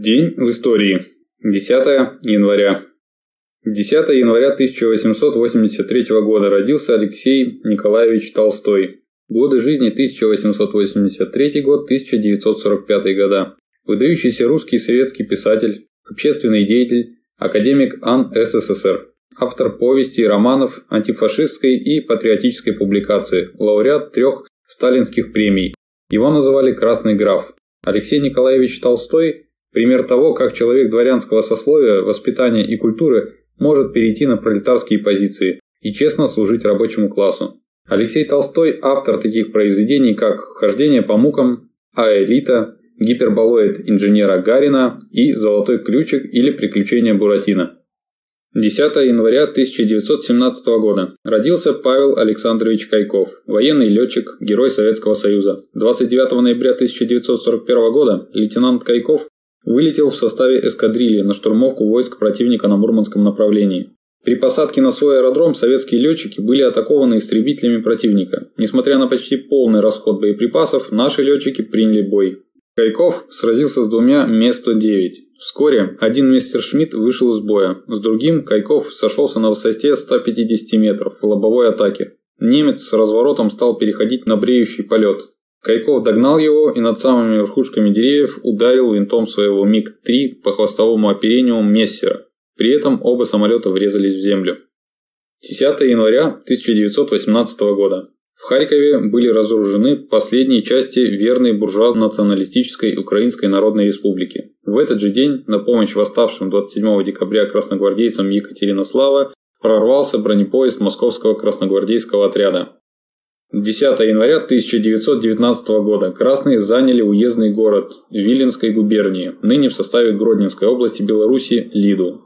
День в истории. 10 января. 10 января 1883 года родился Алексей Николаевич Толстой. Годы жизни 1883 год, 1945 года. Выдающийся русский и советский писатель, общественный деятель, академик АН СССР. Автор повестей, романов, антифашистской и патриотической публикации, лауреат трех сталинских премий. Его называли «Красный граф». Алексей Николаевич Толстой Пример того, как человек дворянского сословия, воспитания и культуры может перейти на пролетарские позиции и честно служить рабочему классу. Алексей Толстой – автор таких произведений, как «Хождение по мукам», «Аэлита», «Гиперболоид инженера Гарина» и «Золотой ключик» или «Приключения Буратино». 10 января 1917 года родился Павел Александрович Кайков, военный летчик, герой Советского Союза. 29 ноября 1941 года лейтенант Кайков Вылетел в составе эскадрильи на штурмовку войск противника на Мурманском направлении. При посадке на свой аэродром советские летчики были атакованы истребителями противника. Несмотря на почти полный расход боеприпасов, наши летчики приняли бой. Кайков сразился с двумя Ме-109. Вскоре один мистер Шмидт вышел из боя, с другим Кайков сошелся на высоте 150 метров в лобовой атаке. Немец с разворотом стал переходить на бреющий полет. Кайков догнал его и над самыми верхушками деревьев ударил винтом своего МиГ-3 по хвостовому оперению Мессера. При этом оба самолета врезались в землю. 10 января 1918 года. В Харькове были разоружены последние части верной буржуазно-националистической Украинской Народной Республики. В этот же день на помощь восставшим 27 декабря красногвардейцам Екатеринослава прорвался бронепоезд Московского красногвардейского отряда. 10 января 1919 года красные заняли уездный город Виленской губернии, ныне в составе Гродненской области Беларуси, Лиду.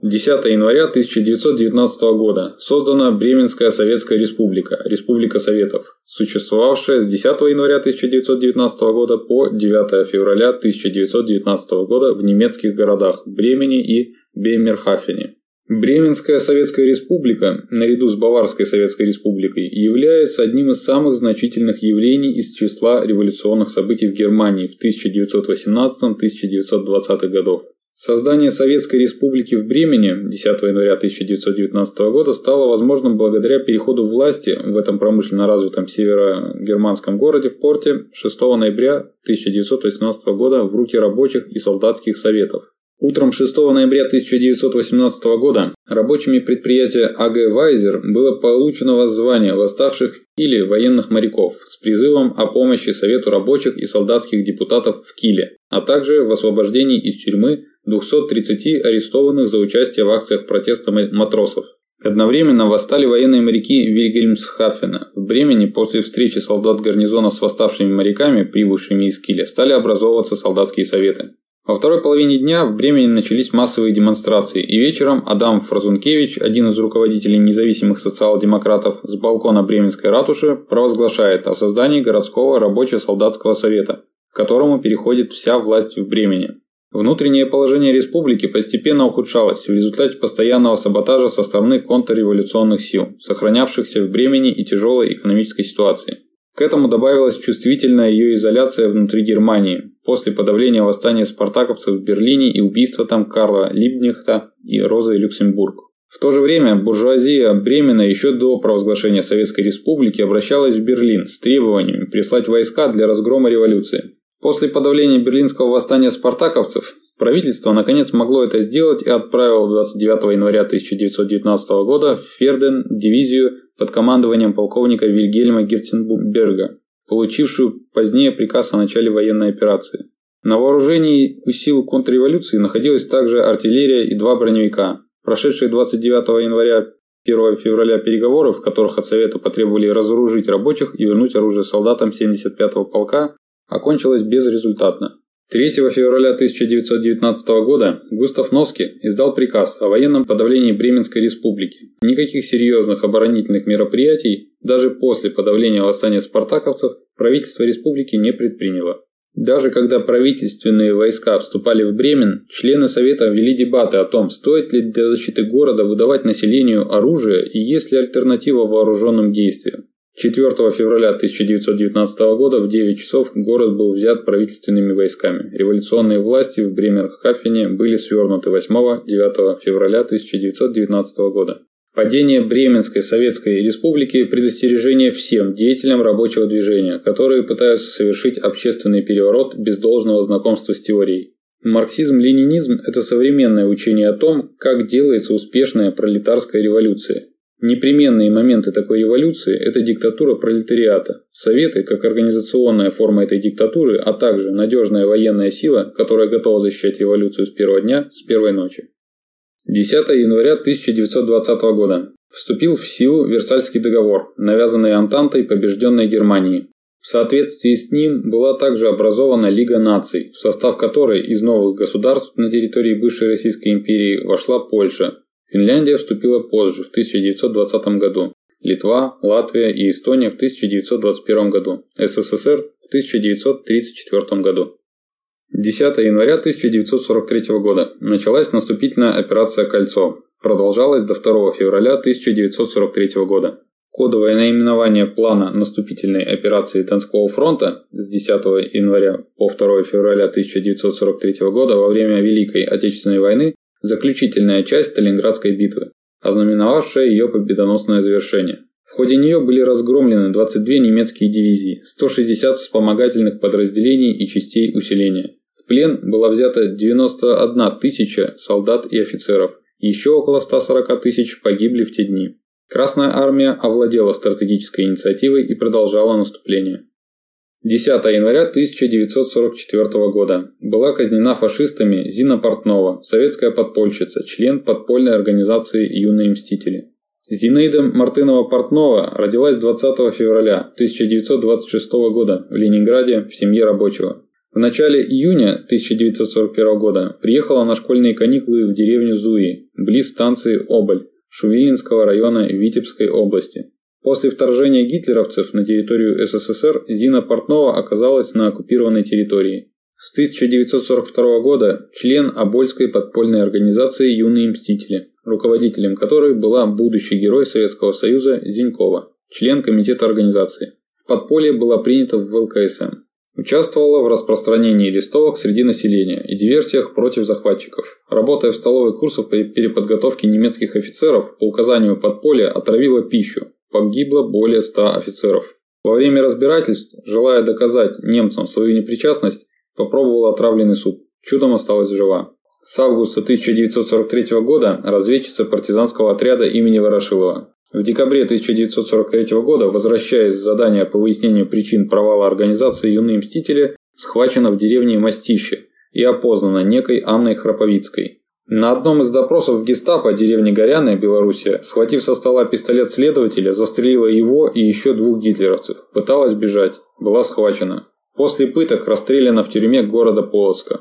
10 января 1919 года создана Бременская Советская Республика, Республика Советов, существовавшая с 10 января 1919 года по 9 февраля 1919 года в немецких городах Бремени и Беймерхафене. Бременская Советская Республика, наряду с Баварской Советской Республикой, является одним из самых значительных явлений из числа революционных событий в Германии в 1918-1920 годов. Создание Советской Республики в Бремени 10 января 1919 года стало возможным благодаря переходу власти в этом промышленно развитом северогерманском городе в порте 6 ноября 1918 года в руки рабочих и солдатских советов. Утром 6 ноября 1918 года рабочими предприятия АГ «Вайзер» было получено воззвание восставших или военных моряков с призывом о помощи Совету рабочих и солдатских депутатов в Киле, а также в освобождении из тюрьмы 230 арестованных за участие в акциях протеста матросов. Одновременно восстали военные моряки Вильгельмсхафена. В Бремени после встречи солдат гарнизона с восставшими моряками, прибывшими из Киля, стали образовываться солдатские советы. Во второй половине дня в Бремени начались массовые демонстрации, и вечером Адам Фразункевич, один из руководителей независимых социал-демократов, с балкона Бременской ратуши провозглашает о создании городского рабоче-солдатского совета, к которому переходит вся власть в Бремени. Внутреннее положение республики постепенно ухудшалось в результате постоянного саботажа со стороны контрреволюционных сил, сохранявшихся в Бремени и тяжелой экономической ситуации. К этому добавилась чувствительная ее изоляция внутри Германии после подавления восстания спартаковцев в Берлине и убийства там Карла Либнихта и Розы Люксембург. В то же время буржуазия Бремена еще до провозглашения Советской Республики обращалась в Берлин с требованиями прислать войска для разгрома революции. После подавления берлинского восстания спартаковцев правительство наконец могло это сделать и отправило 29 января 1919 года в Ферден дивизию под командованием полковника Вильгельма Герценберга, получившую позднее приказ о начале военной операции. На вооружении у сил контрреволюции находилась также артиллерия и два броневика. Прошедшие 29 января 1 февраля переговоры, в которых от Совета потребовали разоружить рабочих и вернуть оружие солдатам 75-го полка, окончилось безрезультатно. 3 февраля 1919 года Густав Носки издал приказ о военном подавлении Бременской республики. Никаких серьезных оборонительных мероприятий даже после подавления восстания спартаковцев правительство республики не предприняло. Даже когда правительственные войска вступали в Бремен, члены Совета вели дебаты о том, стоит ли для защиты города выдавать населению оружие и есть ли альтернатива вооруженным действиям. 4 февраля 1919 года в 9 часов город был взят правительственными войсками. Революционные власти в Бремерхафене были свернуты 8-9 февраля 1919 года. Падение Бременской Советской Республики – предостережение всем деятелям рабочего движения, которые пытаются совершить общественный переворот без должного знакомства с теорией. Марксизм-ленинизм – это современное учение о том, как делается успешная пролетарская революция. Непременные моменты такой революции – это диктатура пролетариата, Советы как организационная форма этой диктатуры, а также надежная военная сила, которая готова защищать революцию с первого дня, с первой ночи. 10 января 1920 года. Вступил в силу Версальский договор, навязанный Антантой побежденной Германии. В соответствии с ним была также образована Лига наций, в состав которой из новых государств на территории бывшей Российской империи вошла Польша, Финляндия вступила позже, в 1920 году, Литва, Латвия и Эстония в 1921 году, СССР в 1934 году. 10 января 1943 года началась наступительная операция «Кольцо», продолжалась до 2 февраля 1943 года. Кодовое наименование плана наступительной операции Донского фронта с 10 января по 2 февраля 1943 года во время Великой Отечественной войны заключительная часть Сталинградской битвы, ознаменовавшая ее победоносное завершение. В ходе нее были разгромлены 22 немецкие дивизии, 160 вспомогательных подразделений и частей усиления. В плен была взята 91 тысяча солдат и офицеров, еще около 140 тысяч погибли в те дни. Красная армия овладела стратегической инициативой и продолжала наступление. 10 января 1944 года. Была казнена фашистами Зина Портнова, советская подпольщица, член подпольной организации «Юные мстители». Зинаида Мартынова-Портнова родилась 20 февраля 1926 года в Ленинграде в семье рабочего. В начале июня 1941 года приехала на школьные каникулы в деревню Зуи, близ станции Оболь, Шувининского района Витебской области. После вторжения гитлеровцев на территорию СССР Зина Портнова оказалась на оккупированной территории. С 1942 года член Обольской подпольной организации «Юные мстители», руководителем которой была будущий герой Советского Союза Зинькова, член комитета организации. В подполье была принята в ВЛКСМ. Участвовала в распространении листовок среди населения и диверсиях против захватчиков. Работая в столовой курсов по переподготовке немецких офицеров, по указанию подполья отравила пищу, погибло более 100 офицеров. Во время разбирательств, желая доказать немцам свою непричастность, попробовала отравленный суп. Чудом осталась жива. С августа 1943 года разведчица партизанского отряда имени Ворошилова. В декабре 1943 года, возвращаясь с задания по выяснению причин провала организации «Юные мстители», схвачена в деревне Мастище и опознана некой Анной Храповицкой. На одном из допросов в гестапо деревни Горяная, Белоруссия, схватив со стола пистолет следователя, застрелила его и еще двух гитлеровцев. Пыталась бежать. Была схвачена. После пыток расстреляна в тюрьме города Полоцка.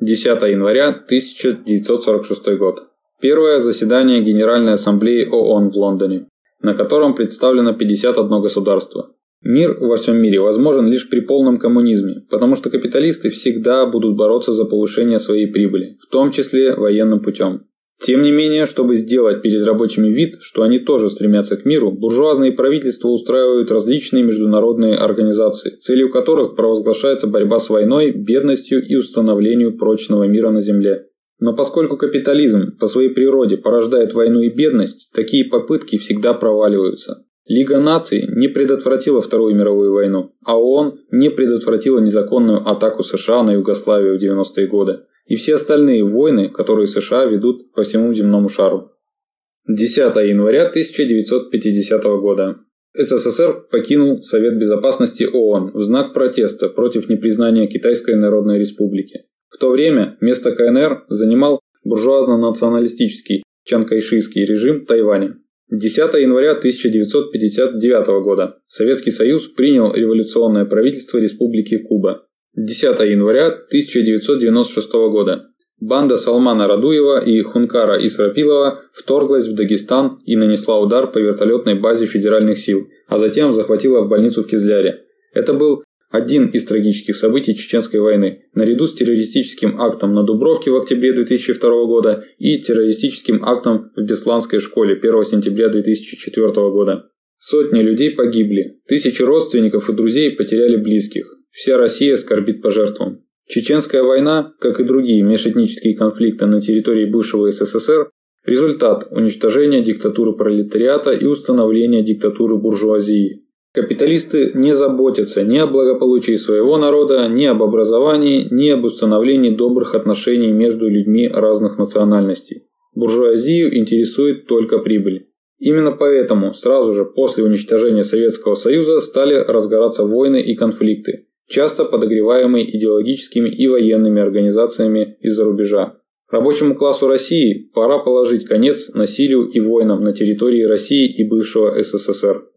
10 января 1946 год. Первое заседание Генеральной Ассамблеи ООН в Лондоне, на котором представлено 51 государство. Мир во всем мире возможен лишь при полном коммунизме, потому что капиталисты всегда будут бороться за повышение своей прибыли, в том числе военным путем. Тем не менее, чтобы сделать перед рабочими вид, что они тоже стремятся к миру, буржуазные правительства устраивают различные международные организации, целью которых провозглашается борьба с войной, бедностью и установлением прочного мира на Земле. Но поскольку капитализм по своей природе порождает войну и бедность, такие попытки всегда проваливаются. Лига наций не предотвратила Вторую мировую войну, а ООН не предотвратила незаконную атаку США на Югославию в 90-е годы и все остальные войны, которые США ведут по всему земному шару. 10 января 1950 года. СССР покинул Совет Безопасности ООН в знак протеста против непризнания Китайской Народной Республики. В то время место КНР занимал буржуазно-националистический чанкайшийский режим Тайваня. 10 января 1959 года Советский Союз принял революционное правительство Республики Куба. 10 января 1996 года банда Салмана Радуева и Хункара Исрапилова вторглась в Дагестан и нанесла удар по вертолетной базе федеральных сил, а затем захватила больницу в Кизляре. Это был один из трагических событий Чеченской войны, наряду с террористическим актом на Дубровке в октябре 2002 года и террористическим актом в Бесланской школе 1 сентября 2004 года. Сотни людей погибли, тысячи родственников и друзей потеряли близких. Вся Россия скорбит по жертвам. Чеченская война, как и другие межэтнические конфликты на территории бывшего СССР, результат уничтожения диктатуры пролетариата и установления диктатуры буржуазии. Капиталисты не заботятся ни о благополучии своего народа, ни об образовании, ни об установлении добрых отношений между людьми разных национальностей. Буржуазию интересует только прибыль. Именно поэтому сразу же после уничтожения Советского Союза стали разгораться войны и конфликты, часто подогреваемые идеологическими и военными организациями из-за рубежа. Рабочему классу России пора положить конец насилию и войнам на территории России и бывшего СССР.